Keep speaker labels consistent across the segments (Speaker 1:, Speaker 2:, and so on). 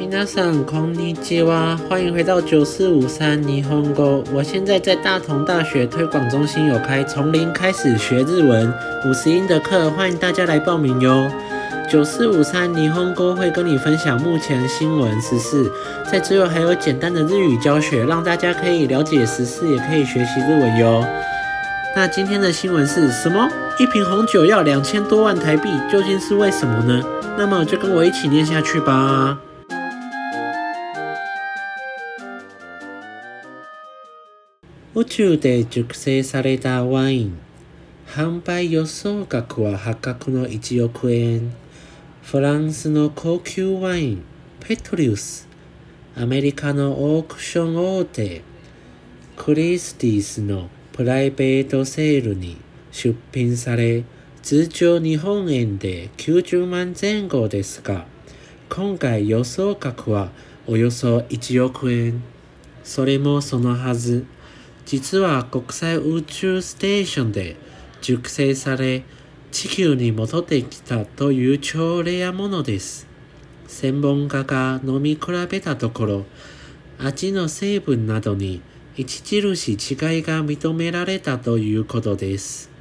Speaker 1: 皆さんこんにちは，欢迎回到九四五三霓虹沟。我现在在大同大学推广中心有开从零开始学日文五十音的课，欢迎大家来报名哟。九四五三霓虹沟会跟你分享目前新闻时事，在最后还有简单的日语教学，让大家可以了解时事，也可以学习日文哟。那今天的新闻是什么？一瓶红酒要两千多万台币，究竟是为什么呢？那么就跟我一起念下去吧。宇宙で熟成されたワイン。販売予想額は破格の1億円。フランスの高級ワイン、ペトリウス。アメリカのオークション大手、クリスティスのプライベートセールに出品され、通常日本円で90万前後ですが、今回予想額はおよそ1億円。それもそのはず。実は国際宇宙ステーションで熟成され地球に戻ってきたという超レアものです。専門家が飲み比べたところ味の成分などに著しい違いが認められたということです。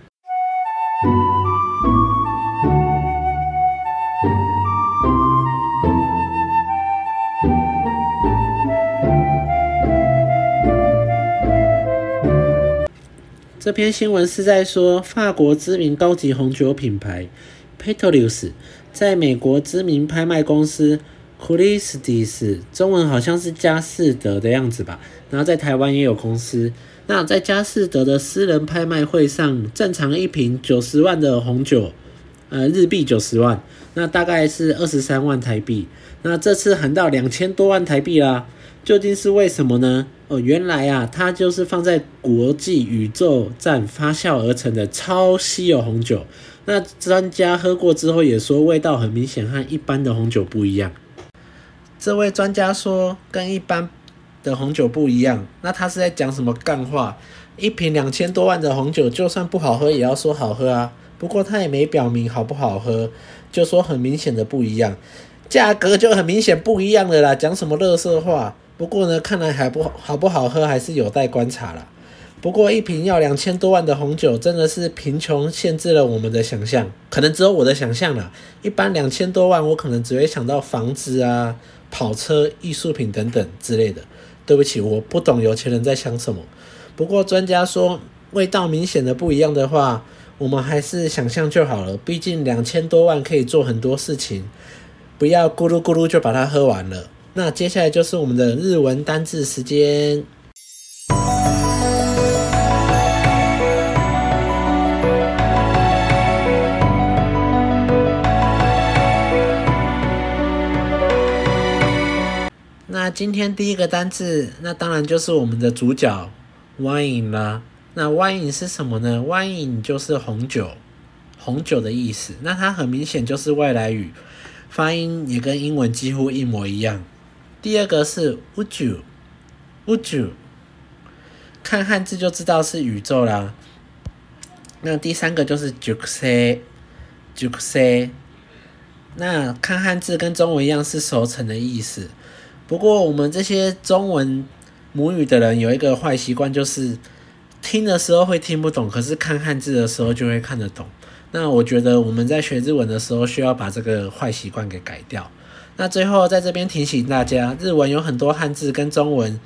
Speaker 1: 这篇新闻是在说，法国知名高级红酒品牌 p e t i l u s 在美国知名拍卖公司 c h r i s t i s 中文好像是佳士得的样子吧，然后在台湾也有公司。那在佳士得的私人拍卖会上，正常一瓶九十万的红酒，呃，日币九十万，那大概是二十三万台币，那这次喊到两千多万台币啦，究竟是为什么呢？哦，原来啊，它就是放在国际宇宙站发酵而成的超稀有红酒。那专家喝过之后也说味道很明显和一般的红酒不一样。这位专家说跟一般的红酒不一样，那他是在讲什么干话？一瓶两千多万的红酒就算不好喝也要说好喝啊。不过他也没表明好不好喝，就说很明显的不一样，价格就很明显不一样的啦。讲什么乐色话？不过呢，看来还不好不好喝，还是有待观察啦。不过一瓶要两千多万的红酒，真的是贫穷限制了我们的想象，可能只有我的想象了。一般两千多万，我可能只会想到房子啊、跑车、艺术品等等之类的。对不起，我不懂有钱人在想什么。不过专家说味道明显的不一样的话，我们还是想象就好了。毕竟两千多万可以做很多事情，不要咕噜咕噜就把它喝完了。那接下来就是我们的日文单字时间。那今天第一个单字，那当然就是我们的主角 wine 啦。那 wine 是什么呢？wine 就是红酒，红酒的意思。那它很明显就是外来语，发音也跟英文几乎一模一样。第二个是 would you，would you，看汉字就知道是宇宙啦。那第三个就是熟 s 熟成。那看汉字跟中文一样是熟成的意思。不过我们这些中文母语的人有一个坏习惯，就是听的时候会听不懂，可是看汉字的时候就会看得懂。那我觉得我们在学日文的时候，需要把这个坏习惯给改掉。那最后在这边提醒大家，日文有很多汉字跟中文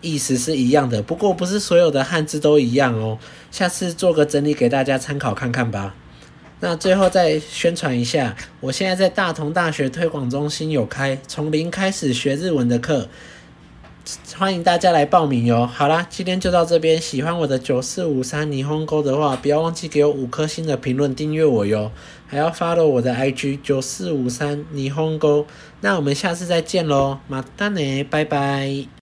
Speaker 1: 意思是一样的，不过不是所有的汉字都一样哦。下次做个整理给大家参考看看吧。那最后再宣传一下，我现在在大同大学推广中心有开从零开始学日文的课。欢迎大家来报名哟！好啦，今天就到这边。喜欢我的九四五三霓虹沟的话，不要忘记给我五颗星的评论，订阅我哟，还要 follow 我的 IG 九四五三霓虹沟。那我们下次再见喽，马达呢，拜拜。